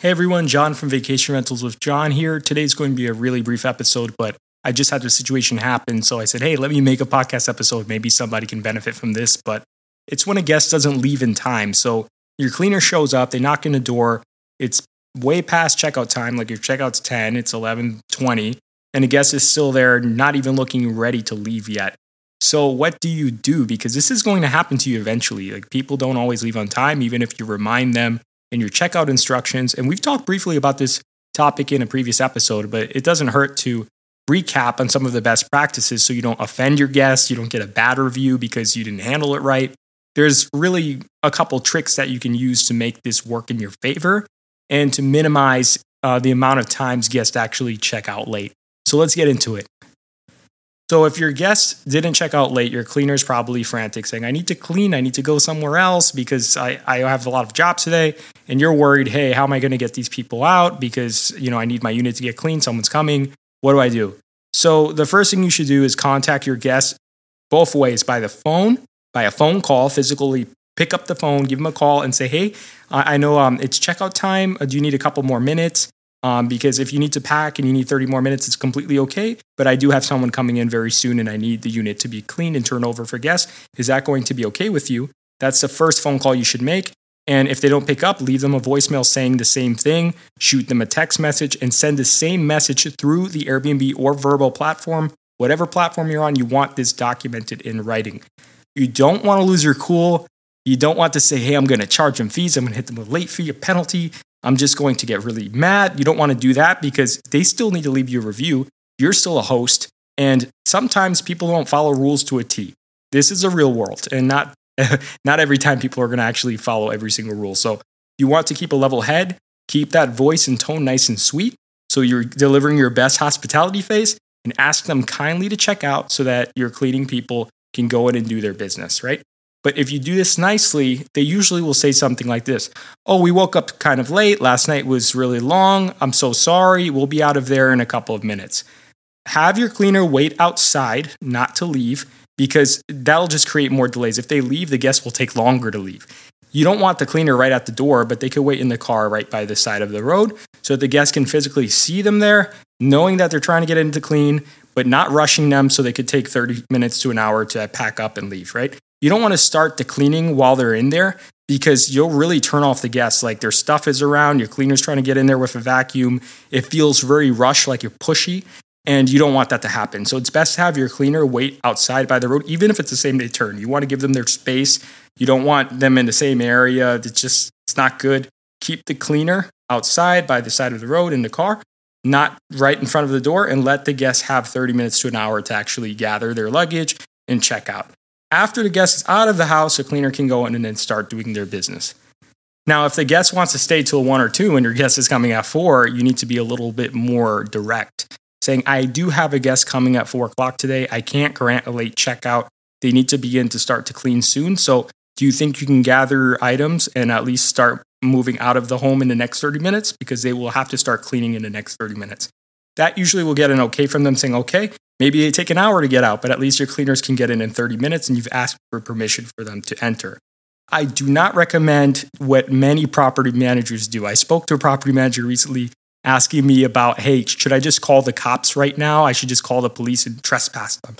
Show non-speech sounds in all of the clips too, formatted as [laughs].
Hey everyone, John from Vacation Rentals with John here. Today's going to be a really brief episode, but I just had a situation happen. So I said, hey, let me make a podcast episode. Maybe somebody can benefit from this. But it's when a guest doesn't leave in time. So your cleaner shows up, they knock on the door. It's way past checkout time, like your checkout's 10, it's 11:20, and the guest is still there, not even looking ready to leave yet. So what do you do? Because this is going to happen to you eventually. Like people don't always leave on time, even if you remind them in your checkout instructions. And we've talked briefly about this topic in a previous episode, but it doesn't hurt to recap on some of the best practices so you don't offend your guests, you don't get a bad review because you didn't handle it right. There's really a couple tricks that you can use to make this work in your favor and to minimize uh, the amount of times guests actually check out late. So let's get into it. So if your guest didn't check out late, your cleaner is probably frantic saying, I need to clean, I need to go somewhere else because I, I have a lot of jobs today. And you're worried, hey, how am I going to get these people out? Because, you know, I need my unit to get clean, someone's coming. What do I do? So the first thing you should do is contact your guest both ways by the phone, by a phone call, physically pick up the phone, give them a call and say, hey, I know um, it's checkout time. Uh, do you need a couple more minutes? Um, because if you need to pack and you need 30 more minutes, it's completely okay. But I do have someone coming in very soon and I need the unit to be clean and turn over for guests. Is that going to be okay with you? That's the first phone call you should make. And if they don't pick up, leave them a voicemail saying the same thing, shoot them a text message, and send the same message through the Airbnb or VRBO platform. Whatever platform you're on, you want this documented in writing. You don't want to lose your cool. You don't want to say, hey, I'm going to charge them fees. I'm going to hit them with a late fee, a penalty. I'm just going to get really mad. You don't want to do that because they still need to leave you a review. You're still a host. And sometimes people don't follow rules to a T. This is a real world and not, [laughs] not every time people are going to actually follow every single rule. So you want to keep a level head, keep that voice and tone nice and sweet. So you're delivering your best hospitality face and ask them kindly to check out so that your cleaning people can go in and do their business, right? But if you do this nicely, they usually will say something like this Oh, we woke up kind of late. Last night was really long. I'm so sorry. We'll be out of there in a couple of minutes. Have your cleaner wait outside, not to leave, because that'll just create more delays. If they leave, the guests will take longer to leave. You don't want the cleaner right at the door, but they could wait in the car right by the side of the road so that the guests can physically see them there, knowing that they're trying to get into clean, but not rushing them so they could take 30 minutes to an hour to pack up and leave, right? You don't want to start the cleaning while they're in there because you'll really turn off the guests. Like their stuff is around, your cleaner's trying to get in there with a vacuum. It feels very rushed, like you're pushy, and you don't want that to happen. So it's best to have your cleaner wait outside by the road, even if it's the same day turn. You want to give them their space. You don't want them in the same area. It's just, it's not good. Keep the cleaner outside by the side of the road in the car, not right in front of the door, and let the guests have 30 minutes to an hour to actually gather their luggage and check out. After the guest is out of the house, a cleaner can go in and then start doing their business. Now, if the guest wants to stay till one or two and your guest is coming at four, you need to be a little bit more direct, saying, I do have a guest coming at four o'clock today. I can't grant a late checkout. They need to begin to start to clean soon. So, do you think you can gather items and at least start moving out of the home in the next 30 minutes? Because they will have to start cleaning in the next 30 minutes. That usually will get an okay from them saying, okay, Maybe they take an hour to get out, but at least your cleaners can get in in 30 minutes and you've asked for permission for them to enter. I do not recommend what many property managers do. I spoke to a property manager recently asking me about, hey, should I just call the cops right now? I should just call the police and trespass them.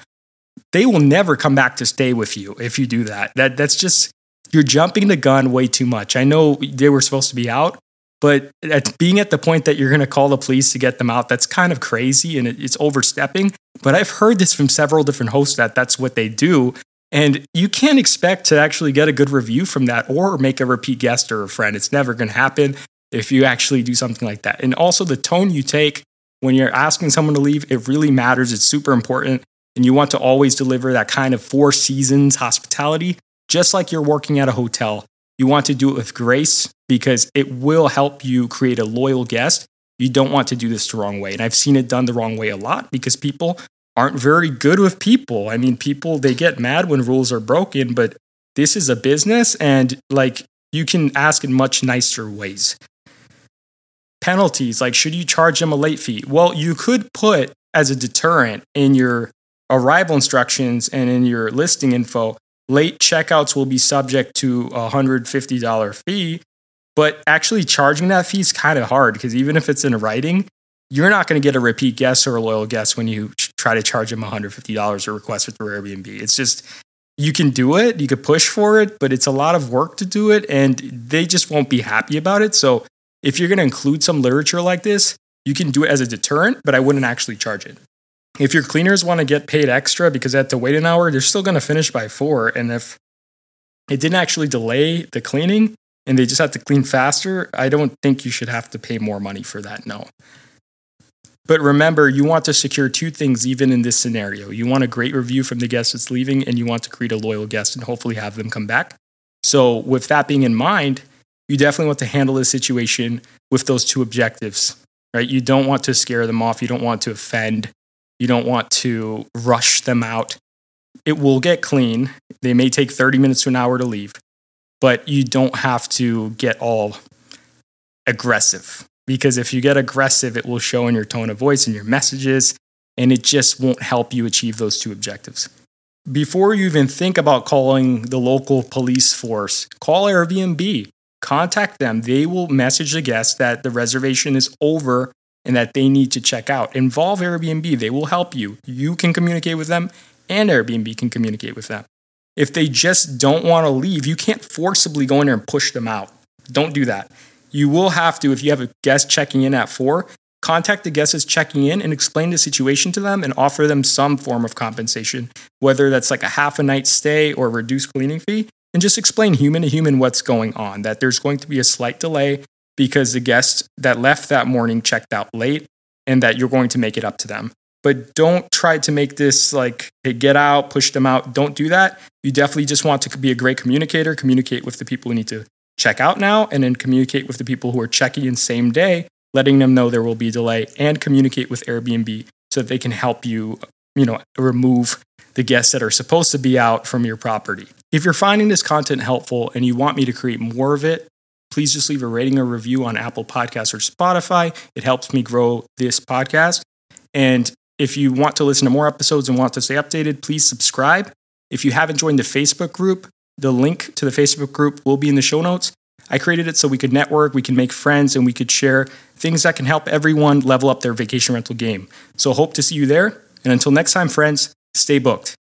They will never come back to stay with you if you do that. That that's just you're jumping the gun way too much. I know they were supposed to be out, but at being at the point that you're going to call the police to get them out, that's kind of crazy and it's overstepping. But I've heard this from several different hosts that that's what they do. And you can't expect to actually get a good review from that or make a repeat guest or a friend. It's never going to happen if you actually do something like that. And also, the tone you take when you're asking someone to leave, it really matters. It's super important. And you want to always deliver that kind of four seasons hospitality, just like you're working at a hotel. You want to do it with grace because it will help you create a loyal guest. You don't want to do this the wrong way. And I've seen it done the wrong way a lot because people aren't very good with people. I mean, people, they get mad when rules are broken, but this is a business and like you can ask in much nicer ways. Penalties, like should you charge them a late fee? Well, you could put as a deterrent in your arrival instructions and in your listing info Late checkouts will be subject to a $150 fee. But actually charging that fee is kind of hard because even if it's in writing, you're not going to get a repeat guest or a loyal guest when you try to charge them $150 or request it through Airbnb. It's just, you can do it, you could push for it, but it's a lot of work to do it and they just won't be happy about it. So if you're going to include some literature like this, you can do it as a deterrent, but I wouldn't actually charge it. If your cleaners want to get paid extra because they have to wait an hour, they're still going to finish by four. And if it didn't actually delay the cleaning and they just have to clean faster, I don't think you should have to pay more money for that. No. But remember, you want to secure two things even in this scenario. You want a great review from the guest that's leaving, and you want to create a loyal guest and hopefully have them come back. So, with that being in mind, you definitely want to handle the situation with those two objectives, right? You don't want to scare them off. You don't want to offend. You don't want to rush them out. It will get clean. They may take 30 minutes to an hour to leave, but you don't have to get all aggressive because if you get aggressive, it will show in your tone of voice and your messages, and it just won't help you achieve those two objectives. Before you even think about calling the local police force, call Airbnb, contact them. They will message the guest that the reservation is over and that they need to check out. Involve Airbnb, they will help you. You can communicate with them, and Airbnb can communicate with them. If they just don't want to leave, you can't forcibly go in there and push them out. Don't do that you will have to, if you have a guest checking in at four, contact the guest that's checking in and explain the situation to them and offer them some form of compensation, whether that's like a half a night stay or a reduced cleaning fee, and just explain human to human what's going on, that there's going to be a slight delay because the guest that left that morning checked out late and that you're going to make it up to them. But don't try to make this like, hey, get out, push them out. Don't do that. You definitely just want to be a great communicator, communicate with the people who need to check out now and then communicate with the people who are checking in same day, letting them know there will be delay and communicate with Airbnb so that they can help you, you know, remove the guests that are supposed to be out from your property. If you're finding this content helpful and you want me to create more of it, please just leave a rating or review on Apple Podcasts or Spotify. It helps me grow this podcast. And if you want to listen to more episodes and want to stay updated, please subscribe. If you haven't joined the Facebook group, the link to the Facebook group will be in the show notes. I created it so we could network, we can make friends, and we could share things that can help everyone level up their vacation rental game. So, hope to see you there. And until next time, friends, stay booked.